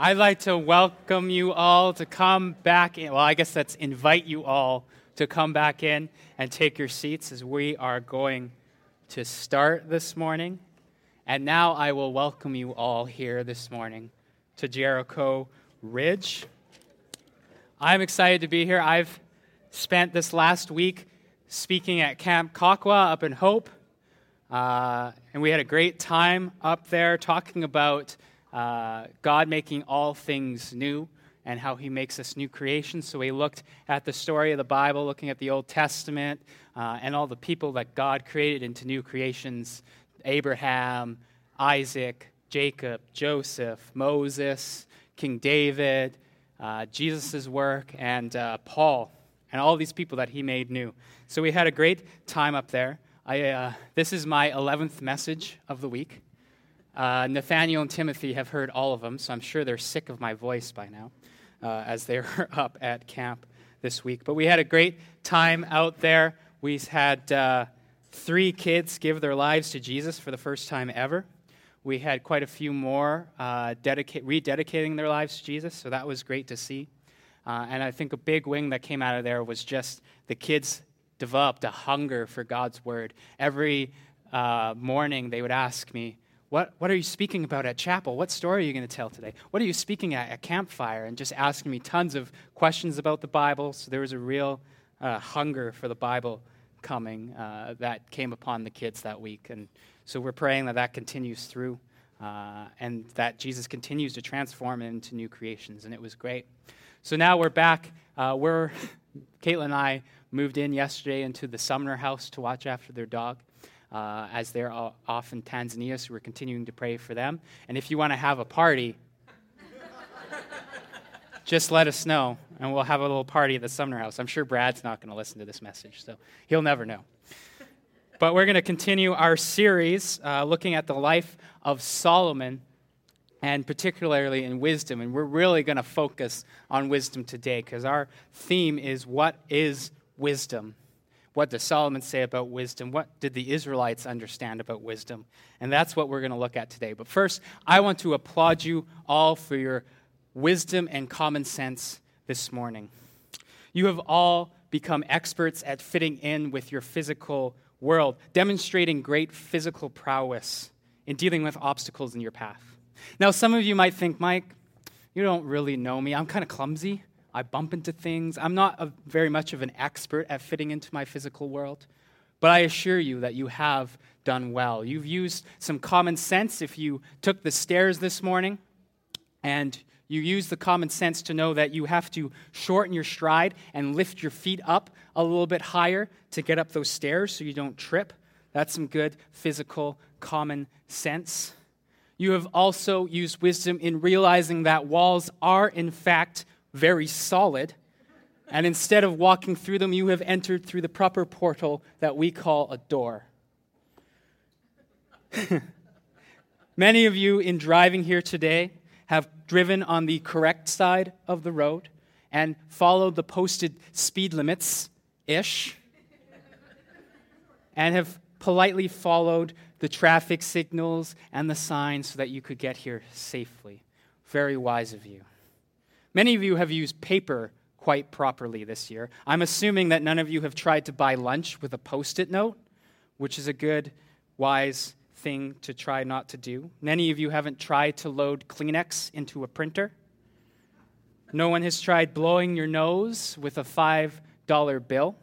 I'd like to welcome you all to come back in. Well, I guess that's invite you all to come back in and take your seats as we are going to start this morning. And now I will welcome you all here this morning to Jericho Ridge. I'm excited to be here. I've spent this last week speaking at Camp Kawkawa up in Hope. Uh, and we had a great time up there talking about uh, God making all things new and how he makes us new creations. So we looked at the story of the Bible, looking at the Old Testament, uh, and all the people that God created into new creations Abraham, Isaac, Jacob, Joseph, Moses, King David, uh, Jesus' work, and uh, Paul, and all these people that he made new. So we had a great time up there. I, uh, this is my 11th message of the week. Uh, Nathaniel and Timothy have heard all of them, so I'm sure they're sick of my voice by now uh, as they're up at camp this week. But we had a great time out there. We had uh, three kids give their lives to Jesus for the first time ever. We had quite a few more uh, dedicate, rededicating their lives to Jesus, so that was great to see. Uh, and I think a big wing that came out of there was just the kids developed a hunger for God's word. Every uh, morning they would ask me, what, what are you speaking about at chapel? What story are you going to tell today? What are you speaking at at campfire? And just asking me tons of questions about the Bible. So there was a real uh, hunger for the Bible coming uh, that came upon the kids that week. And so we're praying that that continues through uh, and that Jesus continues to transform into new creations. And it was great. So now we're back. Uh, we're, Caitlin and I moved in yesterday into the Sumner house to watch after their dog uh, as they're off in Tanzania, so we're continuing to pray for them. And if you want to have a party, just let us know, and we'll have a little party at the Sumner House. I'm sure Brad's not going to listen to this message, so he'll never know. But we're going to continue our series uh, looking at the life of Solomon, and particularly in wisdom. And we're really going to focus on wisdom today because our theme is what is wisdom? What does Solomon say about wisdom? What did the Israelites understand about wisdom? And that's what we're going to look at today. But first, I want to applaud you all for your wisdom and common sense this morning. You have all become experts at fitting in with your physical world, demonstrating great physical prowess in dealing with obstacles in your path. Now, some of you might think, Mike, you don't really know me. I'm kind of clumsy. I bump into things. I'm not a, very much of an expert at fitting into my physical world, but I assure you that you have done well. You've used some common sense if you took the stairs this morning and you use the common sense to know that you have to shorten your stride and lift your feet up a little bit higher to get up those stairs so you don't trip. That's some good physical common sense. You have also used wisdom in realizing that walls are, in fact, very solid. And instead of walking through them, you have entered through the proper portal that we call a door. Many of you, in driving here today, have driven on the correct side of the road and followed the posted speed limits ish, and have politely followed the traffic signals and the signs so that you could get here safely. Very wise of you. Many of you have used paper quite properly this year. I'm assuming that none of you have tried to buy lunch with a post it note, which is a good, wise thing to try not to do. Many of you haven't tried to load Kleenex into a printer. No one has tried blowing your nose with a $5 bill.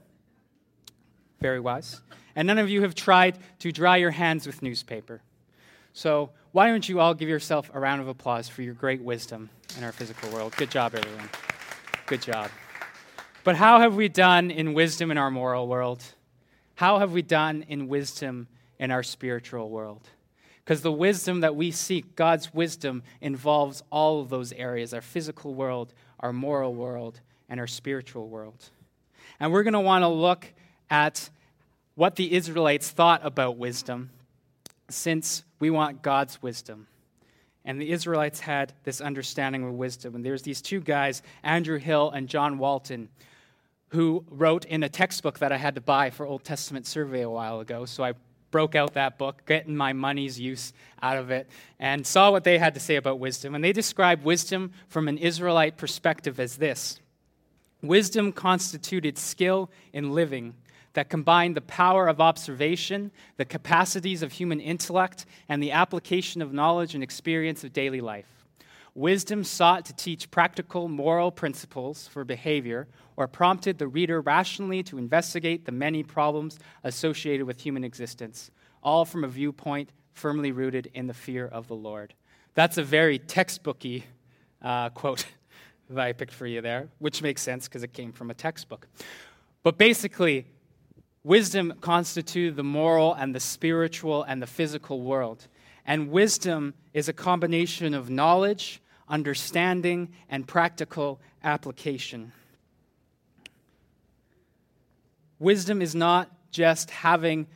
Very wise. And none of you have tried to dry your hands with newspaper. So, why don't you all give yourself a round of applause for your great wisdom in our physical world? Good job, everyone. Good job. But how have we done in wisdom in our moral world? How have we done in wisdom in our spiritual world? Because the wisdom that we seek, God's wisdom, involves all of those areas our physical world, our moral world, and our spiritual world. And we're going to want to look at what the Israelites thought about wisdom since we want God's wisdom. And the Israelites had this understanding of wisdom. And there's these two guys, Andrew Hill and John Walton, who wrote in a textbook that I had to buy for Old Testament survey a while ago. So I broke out that book, getting my money's use out of it, and saw what they had to say about wisdom. And they describe wisdom from an Israelite perspective as this Wisdom constituted skill in living that combine the power of observation, the capacities of human intellect, and the application of knowledge and experience of daily life. Wisdom sought to teach practical moral principles for behavior or prompted the reader rationally to investigate the many problems associated with human existence, all from a viewpoint firmly rooted in the fear of the Lord. That's a very textbooky uh, quote that I picked for you there, which makes sense because it came from a textbook. But basically, wisdom constituted the moral and the spiritual and the physical world. And wisdom is a combination of knowledge, understanding, and practical application. Wisdom is not just having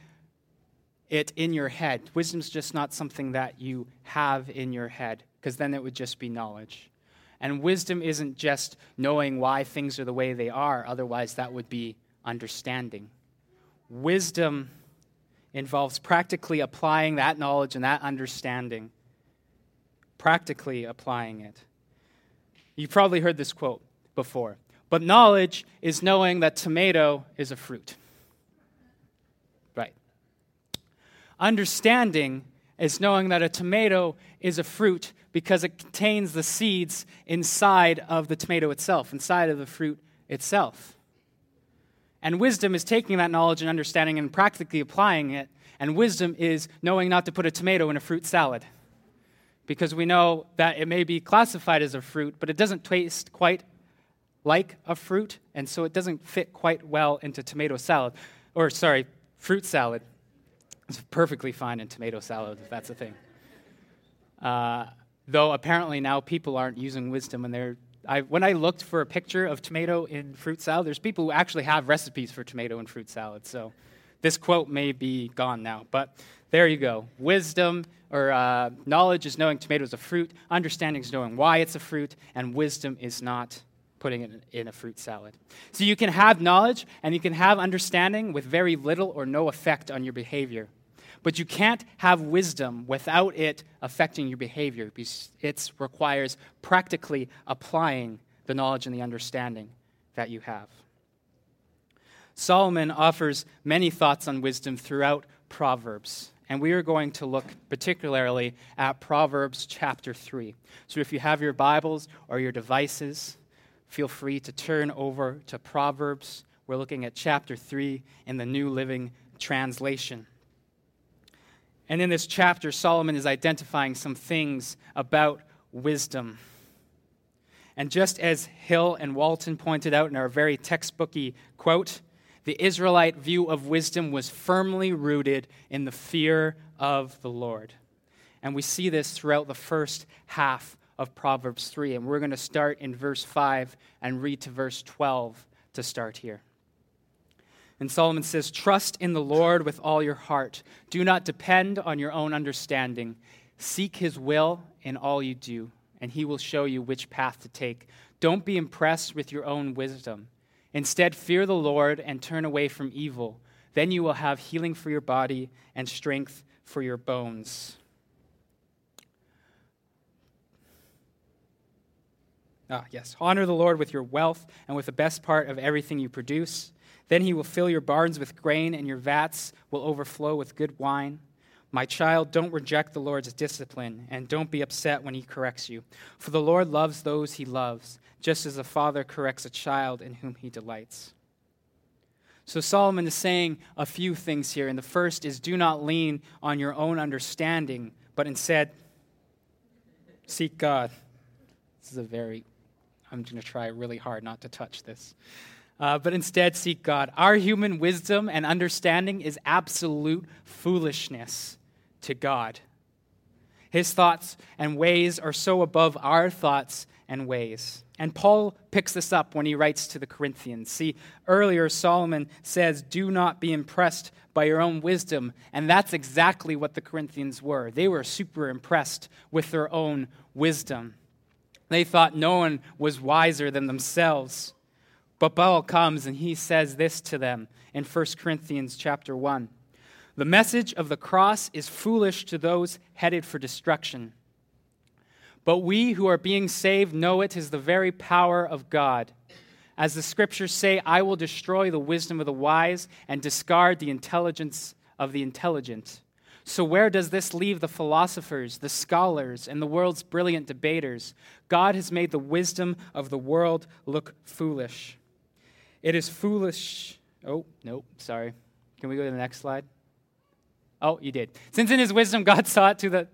it in your head. Wisdom is just not something that you have in your head, because then it would just be knowledge. And wisdom isn't just knowing why things are the way they are, otherwise, that would be understanding. Wisdom involves practically applying that knowledge and that understanding practically applying it. You've probably heard this quote before, but knowledge is knowing that tomato is a fruit. Right. Understanding is knowing that a tomato is a fruit because it contains the seeds inside of the tomato itself, inside of the fruit itself. And wisdom is taking that knowledge and understanding and practically applying it. And wisdom is knowing not to put a tomato in a fruit salad because we know that it may be classified as a fruit, but it doesn't taste quite like a fruit, and so it doesn't fit quite well into tomato salad. Or, sorry, fruit salad. It's perfectly fine in tomato salad, if that's a thing. Uh, though apparently now people aren't using wisdom when they're. I, when I looked for a picture of tomato in fruit salad, there's people who actually have recipes for tomato and fruit salad. So this quote may be gone now, but there you go. Wisdom or uh, knowledge is knowing tomato is a fruit, understanding is knowing why it's a fruit, and wisdom is not putting it in a fruit salad. So you can have knowledge and you can have understanding with very little or no effect on your behavior. But you can't have wisdom without it affecting your behavior it requires practically applying the knowledge and the understanding that you have. Solomon offers many thoughts on wisdom throughout Proverbs. And we are going to look particularly at Proverbs chapter 3. So if you have your Bibles or your devices, feel free to turn over to Proverbs. We're looking at chapter 3 in the New Living Translation. And in this chapter, Solomon is identifying some things about wisdom. And just as Hill and Walton pointed out in our very textbooky quote, the Israelite view of wisdom was firmly rooted in the fear of the Lord. And we see this throughout the first half of Proverbs 3. And we're going to start in verse 5 and read to verse 12 to start here. And Solomon says, Trust in the Lord with all your heart. Do not depend on your own understanding. Seek his will in all you do, and he will show you which path to take. Don't be impressed with your own wisdom. Instead, fear the Lord and turn away from evil. Then you will have healing for your body and strength for your bones. Ah, yes. Honor the Lord with your wealth and with the best part of everything you produce. Then he will fill your barns with grain, and your vats will overflow with good wine. My child, don't reject the Lord's discipline, and don't be upset when he corrects you. For the Lord loves those he loves, just as a father corrects a child in whom he delights. So Solomon is saying a few things here. And the first is do not lean on your own understanding, but instead seek God. This is a very, I'm going to try really hard not to touch this. Uh, but instead seek God. Our human wisdom and understanding is absolute foolishness to God. His thoughts and ways are so above our thoughts and ways. And Paul picks this up when he writes to the Corinthians. See, earlier Solomon says, Do not be impressed by your own wisdom. And that's exactly what the Corinthians were. They were super impressed with their own wisdom. They thought no one was wiser than themselves. But Paul comes and he says this to them in 1 Corinthians chapter 1. The message of the cross is foolish to those headed for destruction. But we who are being saved know it is the very power of God. As the scriptures say, I will destroy the wisdom of the wise and discard the intelligence of the intelligent. So, where does this leave the philosophers, the scholars, and the world's brilliant debaters? God has made the wisdom of the world look foolish. It is foolish. Oh, no, sorry. Can we go to the next slide? Oh, you did. Since in his wisdom God saw to, the,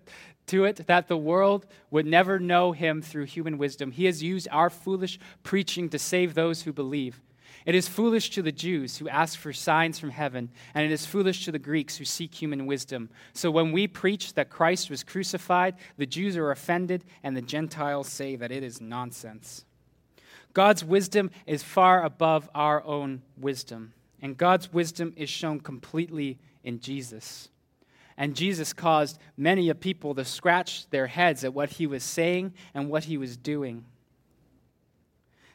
to it that the world would never know him through human wisdom, he has used our foolish preaching to save those who believe. It is foolish to the Jews who ask for signs from heaven, and it is foolish to the Greeks who seek human wisdom. So when we preach that Christ was crucified, the Jews are offended, and the Gentiles say that it is nonsense. God's wisdom is far above our own wisdom, and God's wisdom is shown completely in Jesus. And Jesus caused many a people to scratch their heads at what he was saying and what he was doing.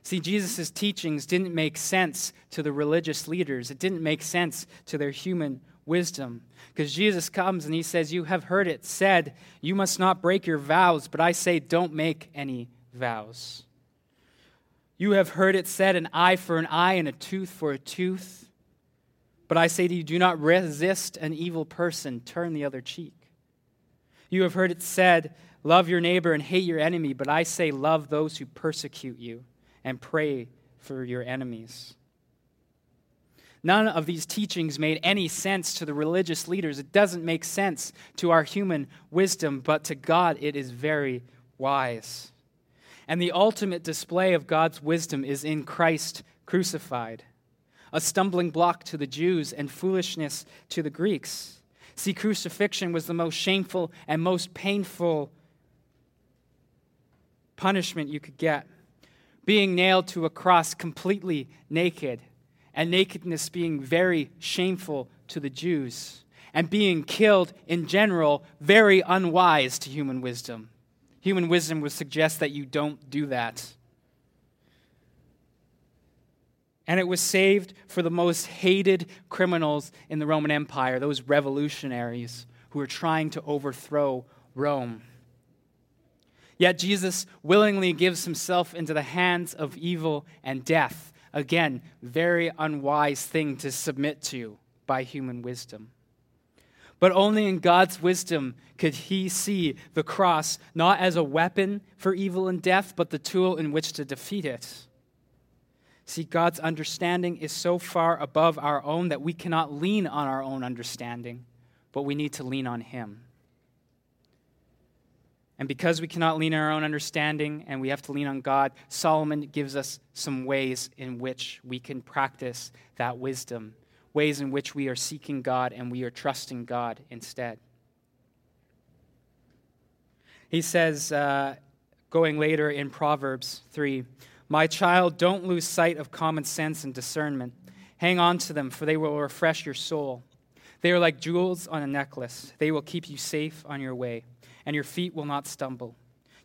See, Jesus' teachings didn't make sense to the religious leaders, it didn't make sense to their human wisdom. Because Jesus comes and he says, You have heard it said, you must not break your vows, but I say, don't make any vows. You have heard it said, an eye for an eye and a tooth for a tooth. But I say to you, do not resist an evil person, turn the other cheek. You have heard it said, love your neighbor and hate your enemy. But I say, love those who persecute you and pray for your enemies. None of these teachings made any sense to the religious leaders. It doesn't make sense to our human wisdom, but to God it is very wise. And the ultimate display of God's wisdom is in Christ crucified, a stumbling block to the Jews and foolishness to the Greeks. See, crucifixion was the most shameful and most painful punishment you could get. Being nailed to a cross completely naked, and nakedness being very shameful to the Jews, and being killed in general very unwise to human wisdom. Human wisdom would suggest that you don't do that. And it was saved for the most hated criminals in the Roman Empire, those revolutionaries who were trying to overthrow Rome. Yet Jesus willingly gives himself into the hands of evil and death. Again, very unwise thing to submit to by human wisdom. But only in God's wisdom could he see the cross not as a weapon for evil and death, but the tool in which to defeat it. See, God's understanding is so far above our own that we cannot lean on our own understanding, but we need to lean on Him. And because we cannot lean on our own understanding and we have to lean on God, Solomon gives us some ways in which we can practice that wisdom ways in which we are seeking God and we are trusting God instead. He says, uh, going later in Proverbs 3, My child, don't lose sight of common sense and discernment. Hang on to them, for they will refresh your soul. They are like jewels on a necklace. They will keep you safe on your way, and your feet will not stumble.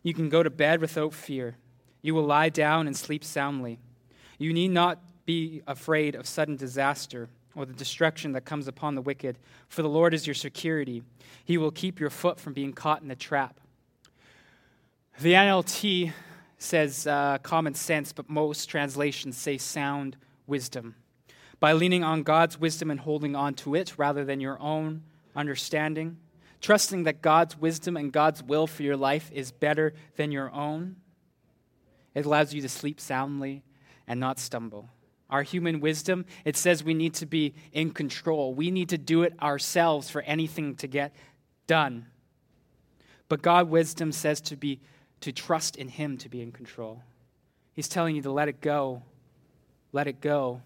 You can go to bed without fear. You will lie down and sleep soundly. You need not be afraid of sudden disaster or the destruction that comes upon the wicked. For the Lord is your security. He will keep your foot from being caught in a trap. The NLT says uh, common sense, but most translations say sound wisdom. By leaning on God's wisdom and holding on to it rather than your own understanding, trusting that God's wisdom and God's will for your life is better than your own, it allows you to sleep soundly and not stumble our human wisdom, it says we need to be in control. We need to do it ourselves for anything to get done. But God wisdom says to be to trust in him to be in control. He's telling you to let it go. Let it go.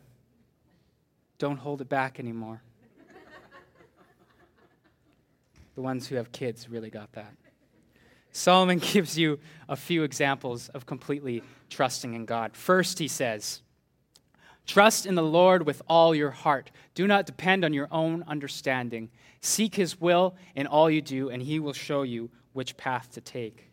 Don't hold it back anymore. the ones who have kids really got that. Solomon gives you a few examples of completely trusting in God. First, he says, Trust in the Lord with all your heart. Do not depend on your own understanding. Seek his will in all you do, and he will show you which path to take.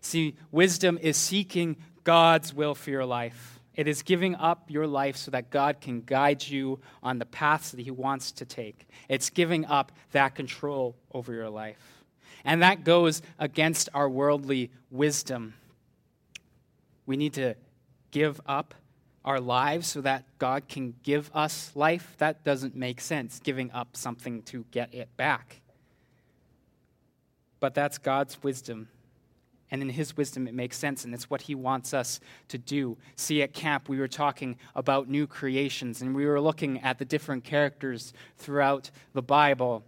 See, wisdom is seeking God's will for your life. It is giving up your life so that God can guide you on the paths that He wants to take. It's giving up that control over your life. And that goes against our worldly wisdom. We need to give up our lives so that God can give us life. That doesn't make sense, giving up something to get it back. But that's God's wisdom. And in His wisdom, it makes sense, and it's what He wants us to do. See, at camp, we were talking about new creations, and we were looking at the different characters throughout the Bible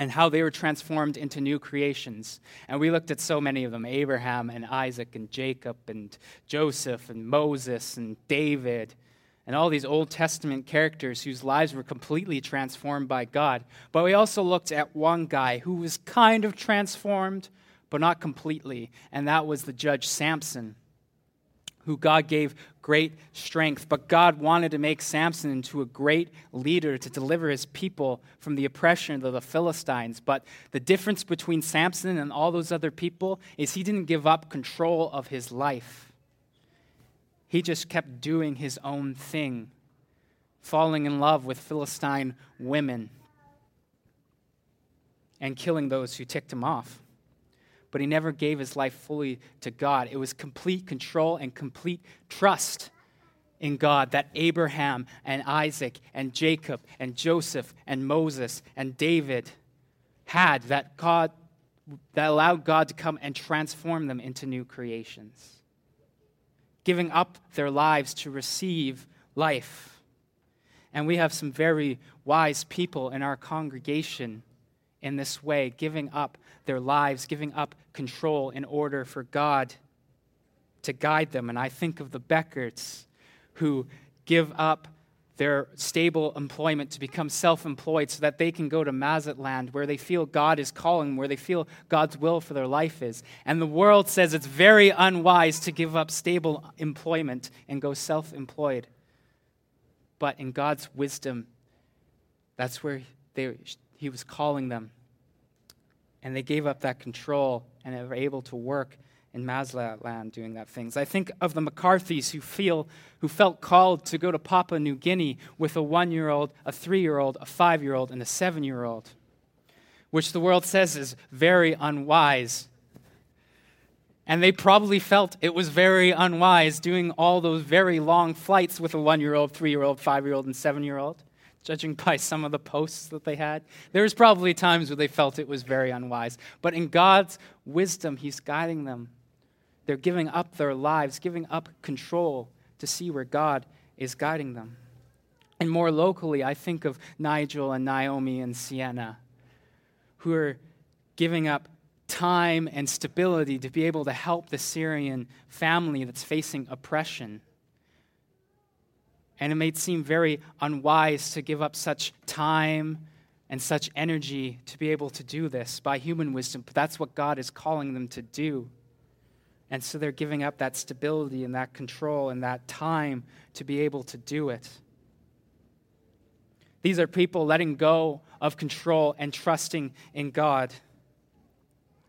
and how they were transformed into new creations. And we looked at so many of them Abraham and Isaac and Jacob and Joseph and Moses and David and all these Old Testament characters whose lives were completely transformed by God. But we also looked at one guy who was kind of transformed, but not completely, and that was the judge Samson who God gave great strength. But God wanted to make Samson into a great leader to deliver his people from the oppression of the Philistines. But the difference between Samson and all those other people is he didn't give up control of his life. He just kept doing his own thing, falling in love with Philistine women and killing those who ticked him off but he never gave his life fully to God. It was complete control and complete trust in God that Abraham and Isaac and Jacob and Joseph and Moses and David had that God that allowed God to come and transform them into new creations. Giving up their lives to receive life. And we have some very wise people in our congregation in this way, giving up their lives, giving up control in order for God to guide them. And I think of the Beckerts who give up their stable employment to become self employed so that they can go to Mazatlan where they feel God is calling, where they feel God's will for their life is. And the world says it's very unwise to give up stable employment and go self employed. But in God's wisdom, that's where they, he was calling them. And they gave up that control and they were able to work in Mazatlan doing that things. I think of the McCarthys who feel who felt called to go to Papua New Guinea with a one-year-old, a three-year-old, a five-year-old, and a seven-year-old, which the world says is very unwise. And they probably felt it was very unwise doing all those very long flights with a one-year-old, three-year-old, five-year-old, and seven-year-old judging by some of the posts that they had. There was probably times where they felt it was very unwise. But in God's wisdom, He's guiding them. They're giving up their lives, giving up control to see where God is guiding them. And more locally, I think of Nigel and Naomi and Sienna, who are giving up time and stability to be able to help the Syrian family that's facing oppression. And it may seem very unwise to give up such time and such energy to be able to do this by human wisdom, but that's what God is calling them to do. And so they're giving up that stability and that control and that time to be able to do it. These are people letting go of control and trusting in God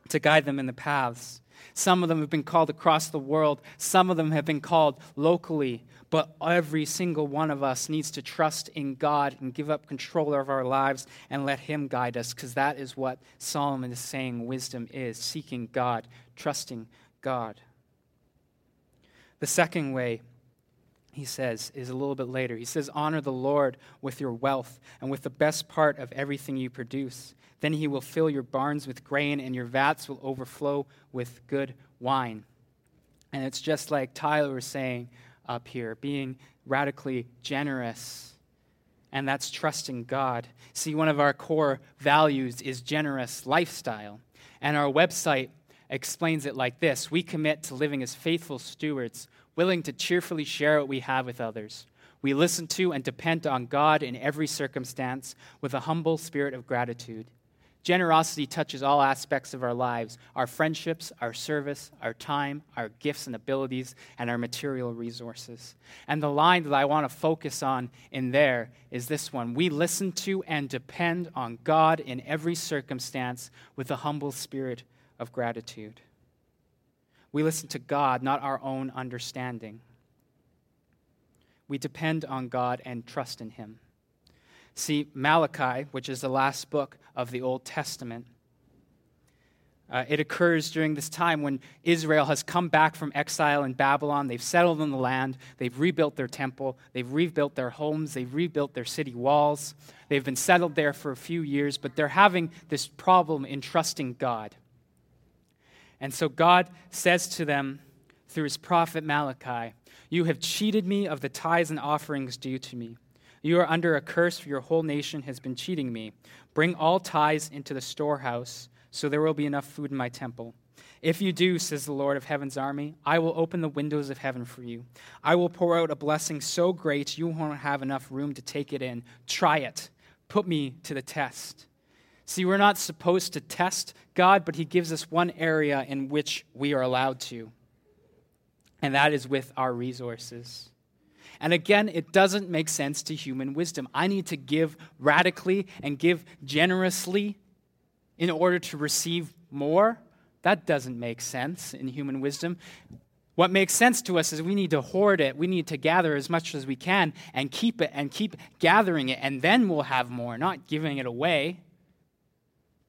to guide them in the paths. Some of them have been called across the world, some of them have been called locally, but every single one of us needs to trust in God and give up control of our lives and let Him guide us, because that is what Solomon is saying wisdom is seeking God, trusting God. The second way, he says, is a little bit later. He says, Honor the Lord with your wealth and with the best part of everything you produce. Then he will fill your barns with grain, and your vats will overflow with good wine. And it's just like Tyler was saying up here, being radically generous. And that's trusting God. See, one of our core values is generous lifestyle. And our website explains it like this We commit to living as faithful stewards, willing to cheerfully share what we have with others. We listen to and depend on God in every circumstance with a humble spirit of gratitude. Generosity touches all aspects of our lives our friendships, our service, our time, our gifts and abilities, and our material resources. And the line that I want to focus on in there is this one We listen to and depend on God in every circumstance with a humble spirit of gratitude. We listen to God, not our own understanding. we depend on God and trust in Him. See, Malachi, which is the last book of the Old Testament, uh, it occurs during this time when Israel has come back from exile in Babylon. They've settled in the land. They've rebuilt their temple. They've rebuilt their homes. They've rebuilt their city walls. They've been settled there for a few years, but they're having this problem in trusting God. And so God says to them through his prophet Malachi, You have cheated me of the tithes and offerings due to me. You are under a curse, for your whole nation has been cheating me. Bring all tithes into the storehouse so there will be enough food in my temple. If you do, says the Lord of heaven's army, I will open the windows of heaven for you. I will pour out a blessing so great you won't have enough room to take it in. Try it. Put me to the test. See, we're not supposed to test God, but He gives us one area in which we are allowed to, and that is with our resources. And again, it doesn't make sense to human wisdom. I need to give radically and give generously in order to receive more? That doesn't make sense in human wisdom. What makes sense to us is we need to hoard it. We need to gather as much as we can and keep it and keep gathering it, and then we'll have more, not giving it away.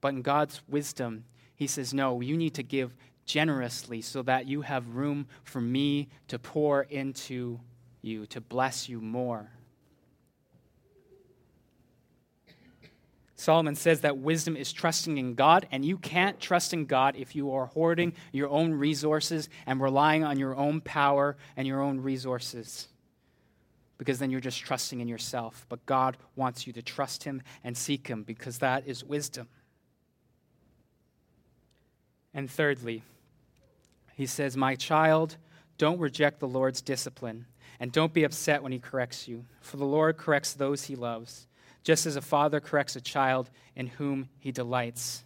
But in God's wisdom, He says, No, you need to give generously so that you have room for me to pour into you, to bless you more. Solomon says that wisdom is trusting in God, and you can't trust in God if you are hoarding your own resources and relying on your own power and your own resources. Because then you're just trusting in yourself. But God wants you to trust Him and seek Him because that is wisdom. And thirdly, he says, My child, don't reject the Lord's discipline, and don't be upset when He corrects you, for the Lord corrects those He loves just as a father corrects a child in whom he delights.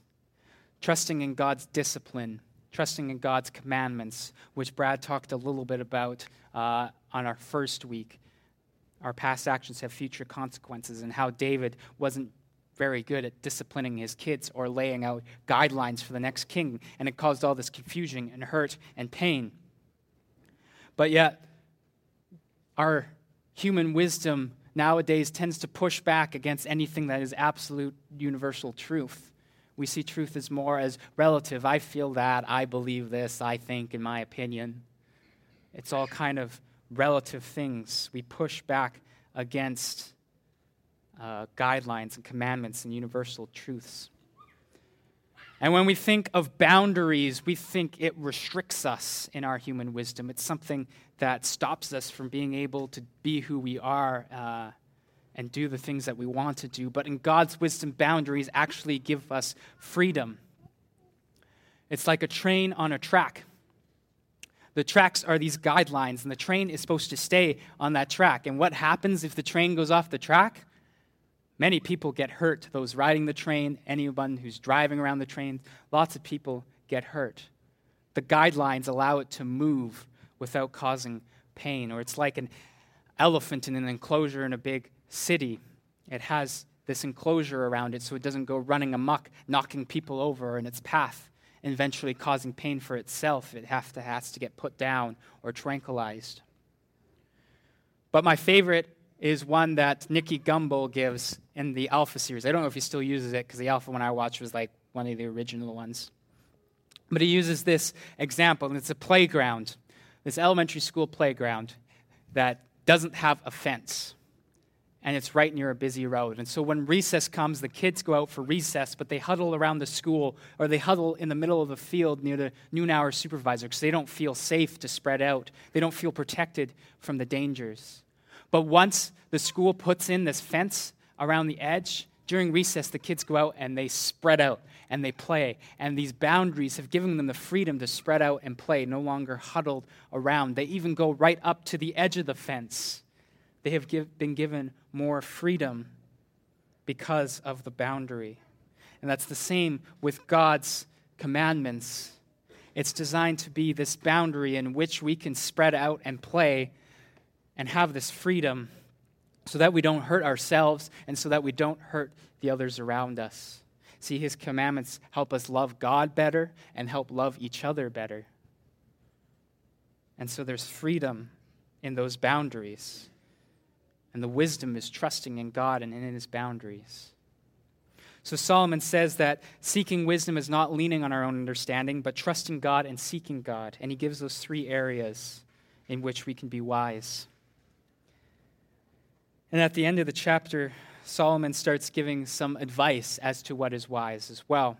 Trusting in God's discipline, trusting in God's commandments, which Brad talked a little bit about uh, on our first week. Our past actions have future consequences, and how David wasn't very good at disciplining his kids or laying out guidelines for the next king, and it caused all this confusion and hurt and pain. But yet, our human wisdom nowadays tends to push back against anything that is absolute universal truth. We see truth as more as relative. I feel that, I believe this, I think, in my opinion. It's all kind of relative things. We push back against uh, guidelines and commandments and universal truths. And when we think of boundaries, we think it restricts us in our human wisdom. It's something that stops us from being able to be who we are uh, and do the things that we want to do. But in God's wisdom, boundaries actually give us freedom. It's like a train on a track. The tracks are these guidelines, and the train is supposed to stay on that track. And what happens if the train goes off the track? Many people get hurt. Those riding the train, anyone who's driving around the train, lots of people get hurt. The guidelines allow it to move without causing pain. Or it's like an elephant in an enclosure in a big city. It has this enclosure around it so it doesn't go running amok, knocking people over in its path, and eventually causing pain for itself. It to, has to get put down or tranquilized. But my favorite is one that Nicky Gumbel gives in the Alpha series. I don't know if he still uses it because the Alpha one I watched was like one of the original ones. But he uses this example, and it's a playground, this elementary school playground that doesn't have a fence. And it's right near a busy road. And so when recess comes, the kids go out for recess, but they huddle around the school or they huddle in the middle of the field near the noon hour supervisor because they don't feel safe to spread out. They don't feel protected from the dangers. But once the school puts in this fence around the edge, during recess, the kids go out and they spread out and they play. And these boundaries have given them the freedom to spread out and play, no longer huddled around. They even go right up to the edge of the fence. They have give, been given more freedom because of the boundary. And that's the same with God's commandments. It's designed to be this boundary in which we can spread out and play and have this freedom so that we don't hurt ourselves and so that we don't hurt the others around us. See, his commandments help us love God better and help love each other better. And so there's freedom in those boundaries. And the wisdom is trusting in God and in his boundaries. So Solomon says that seeking wisdom is not leaning on our own understanding, but trusting God and seeking God. And he gives those three areas in which we can be wise. And at the end of the chapter, Solomon starts giving some advice as to what is wise as well.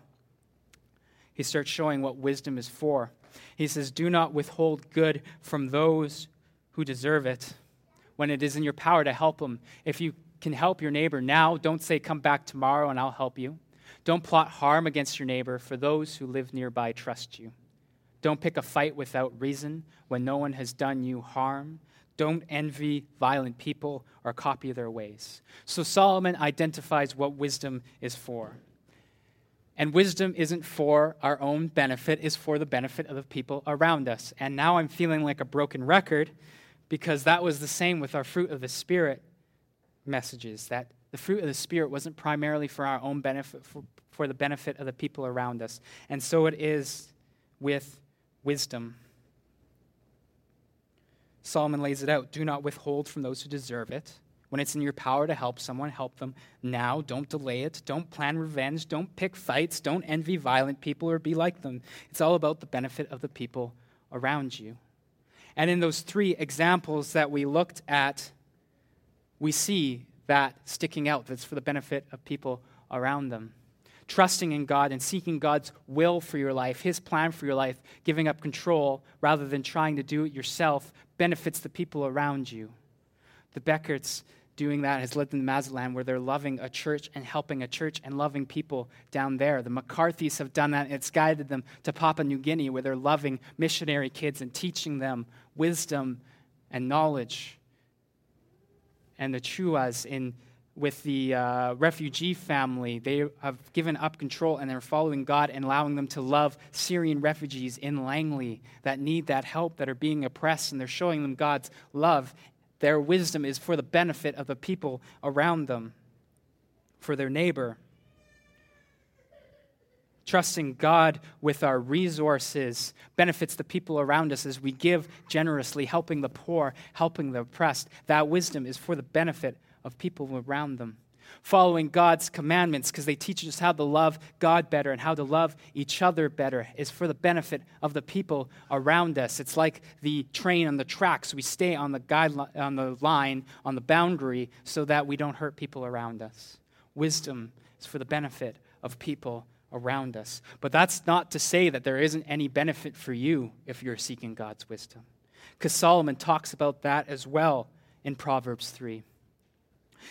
He starts showing what wisdom is for. He says, Do not withhold good from those who deserve it when it is in your power to help them. If you can help your neighbor now, don't say, Come back tomorrow and I'll help you. Don't plot harm against your neighbor, for those who live nearby trust you. Don't pick a fight without reason when no one has done you harm. Don't envy violent people or copy their ways. So Solomon identifies what wisdom is for. And wisdom isn't for our own benefit, it's for the benefit of the people around us. And now I'm feeling like a broken record because that was the same with our fruit of the Spirit messages that the fruit of the Spirit wasn't primarily for our own benefit, for, for the benefit of the people around us. And so it is with wisdom. Solomon lays it out do not withhold from those who deserve it. When it's in your power to help someone, help them now. Don't delay it. Don't plan revenge. Don't pick fights. Don't envy violent people or be like them. It's all about the benefit of the people around you. And in those three examples that we looked at, we see that sticking out that's for the benefit of people around them. Trusting in God and seeking God's will for your life, His plan for your life, giving up control rather than trying to do it yourself, benefits the people around you. The Beckerts doing that has led them to Mazatlan, where they're loving a church and helping a church and loving people down there. The McCarthys have done that, and it's guided them to Papua New Guinea, where they're loving missionary kids and teaching them wisdom and knowledge and the Chuas in with the uh, refugee family. They have given up control and they're following God and allowing them to love Syrian refugees in Langley that need that help, that are being oppressed, and they're showing them God's love. Their wisdom is for the benefit of the people around them, for their neighbor. Trusting God with our resources benefits the people around us as we give generously, helping the poor, helping the oppressed. That wisdom is for the benefit of people around them. Following God's commandments, because they teach us how to love God better and how to love each other better, is for the benefit of the people around us. It's like the train on the tracks. We stay on the, guide, on the line, on the boundary, so that we don't hurt people around us. Wisdom is for the benefit of people around us. But that's not to say that there isn't any benefit for you if you're seeking God's wisdom. Because Solomon talks about that as well in Proverbs 3.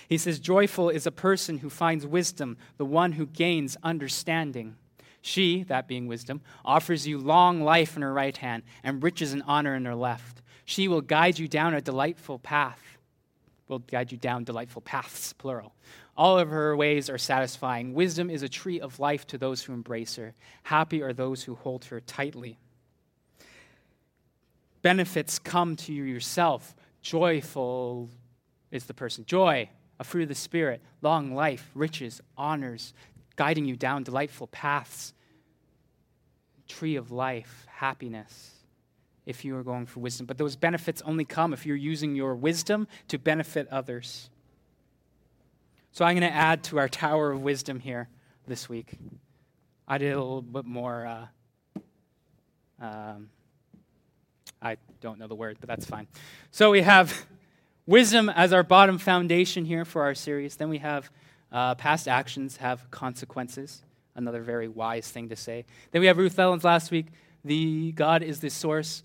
He says, Joyful is a person who finds wisdom, the one who gains understanding. She, that being wisdom, offers you long life in her right hand and riches and honor in her left. She will guide you down a delightful path. Will guide you down delightful paths, plural. All of her ways are satisfying. Wisdom is a tree of life to those who embrace her. Happy are those who hold her tightly. Benefits come to you yourself. Joyful is the person. Joy, a fruit of the Spirit, long life, riches, honors, guiding you down delightful paths. Tree of life, happiness, if you are going for wisdom. But those benefits only come if you're using your wisdom to benefit others. So I'm going to add to our tower of wisdom here this week. I did a little bit more. Uh, um, I don't know the word, but that's fine. So we have wisdom as our bottom foundation here for our series. Then we have uh, past actions have consequences. Another very wise thing to say. Then we have Ruth Ellens last week. The God is the source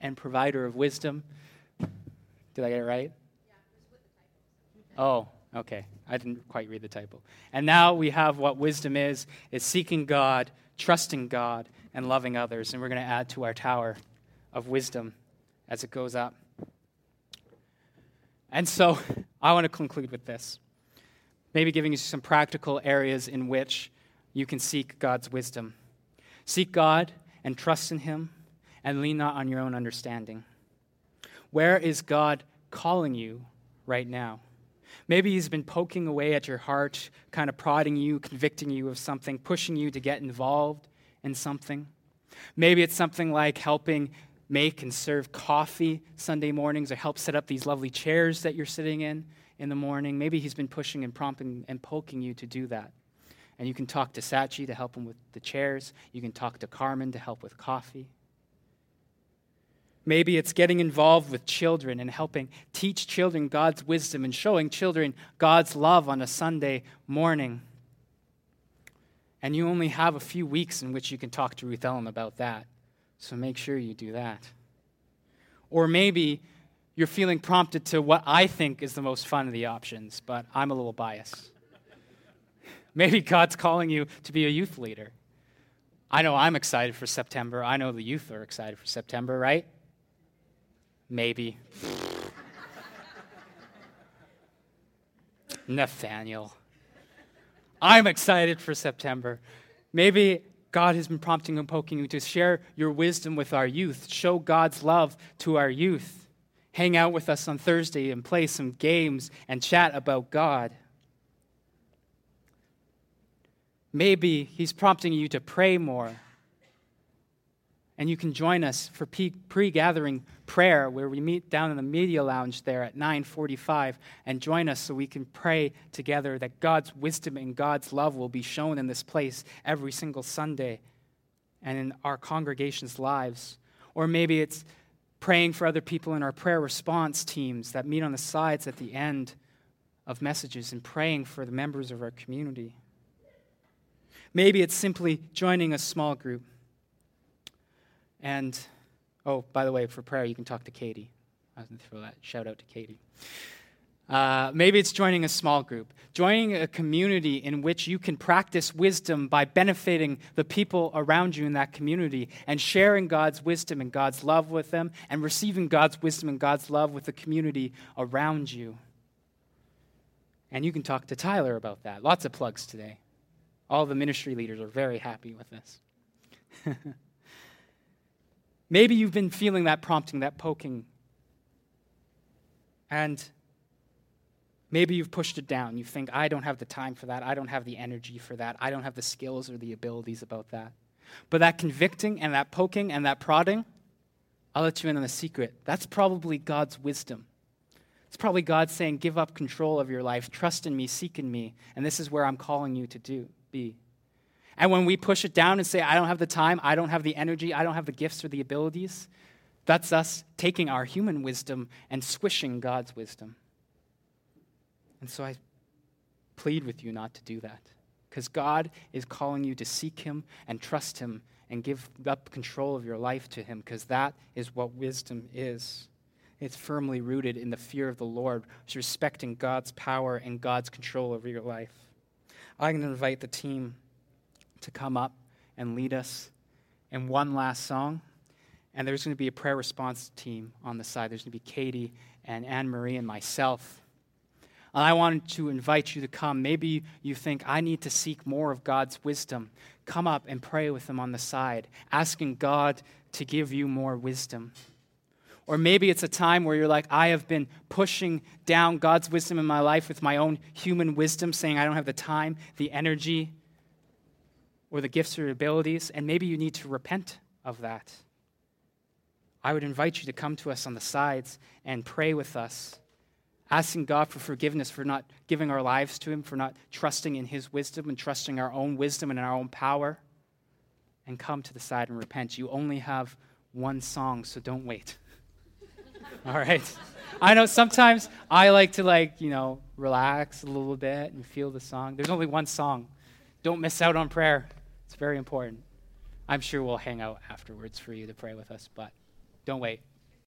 and provider of wisdom. Did I get it right? Oh, Okay, I didn't quite read the typo. And now we have what wisdom is, is seeking God, trusting God, and loving others. And we're going to add to our tower of wisdom as it goes up. And so I want to conclude with this. Maybe giving you some practical areas in which you can seek God's wisdom. Seek God and trust in Him and lean not on your own understanding. Where is God calling you right now? Maybe he's been poking away at your heart, kind of prodding you, convicting you of something, pushing you to get involved in something. Maybe it's something like helping make and serve coffee Sunday mornings or help set up these lovely chairs that you're sitting in in the morning. Maybe he's been pushing and prompting and poking you to do that. And you can talk to Sachi to help him with the chairs. You can talk to Carmen to help with coffee. Maybe it's getting involved with children and helping teach children God's wisdom and showing children God's love on a Sunday morning. And you only have a few weeks in which you can talk to Ruth Ellen about that. So make sure you do that. Or maybe you're feeling prompted to what I think is the most fun of the options, but I'm a little biased. Maybe God's calling you to be a youth leader. I know I'm excited for September. I know the youth are excited for September, right? Maybe. Nathaniel. I'm excited for September. Maybe God has been prompting and poking you to share your wisdom with our youth, show God's love to our youth, hang out with us on Thursday and play some games and chat about God. Maybe He's prompting you to pray more and you can join us for pre-gathering prayer where we meet down in the media lounge there at 9:45 and join us so we can pray together that God's wisdom and God's love will be shown in this place every single Sunday and in our congregation's lives. Or maybe it's praying for other people in our prayer response teams that meet on the sides at the end of messages and praying for the members of our community. Maybe it's simply joining a small group and, oh, by the way, for prayer, you can talk to Katie. I was going to throw that shout out to Katie. Uh, maybe it's joining a small group, joining a community in which you can practice wisdom by benefiting the people around you in that community and sharing God's wisdom and God's love with them and receiving God's wisdom and God's love with the community around you. And you can talk to Tyler about that. Lots of plugs today. All the ministry leaders are very happy with this. Maybe you've been feeling that prompting, that poking. And maybe you've pushed it down. You think, I don't have the time for that. I don't have the energy for that. I don't have the skills or the abilities about that. But that convicting and that poking and that prodding, I'll let you in on a secret. That's probably God's wisdom. It's probably God saying, Give up control of your life, trust in me, seek in me, and this is where I'm calling you to do, be. And when we push it down and say, I don't have the time, I don't have the energy, I don't have the gifts or the abilities, that's us taking our human wisdom and squishing God's wisdom. And so I plead with you not to do that. Because God is calling you to seek Him and trust Him and give up control of your life to Him, because that is what wisdom is. It's firmly rooted in the fear of the Lord, respecting God's power and God's control over your life. I'm going to invite the team to come up and lead us in one last song. And there's going to be a prayer response team on the side. There's going to be Katie and Anne Marie and myself. And I wanted to invite you to come. Maybe you think, I need to seek more of God's wisdom. Come up and pray with them on the side, asking God to give you more wisdom. Or maybe it's a time where you're like, I have been pushing down God's wisdom in my life with my own human wisdom, saying I don't have the time, the energy, or the gifts or abilities, and maybe you need to repent of that. I would invite you to come to us on the sides and pray with us, asking God for forgiveness for not giving our lives to Him, for not trusting in His wisdom and trusting our own wisdom and our own power, and come to the side and repent. You only have one song, so don't wait. All right? I know sometimes I like to, like, you know, relax a little bit and feel the song. There's only one song. Don't miss out on prayer. It's very important. I'm sure we'll hang out afterwards for you to pray with us, but don't wait.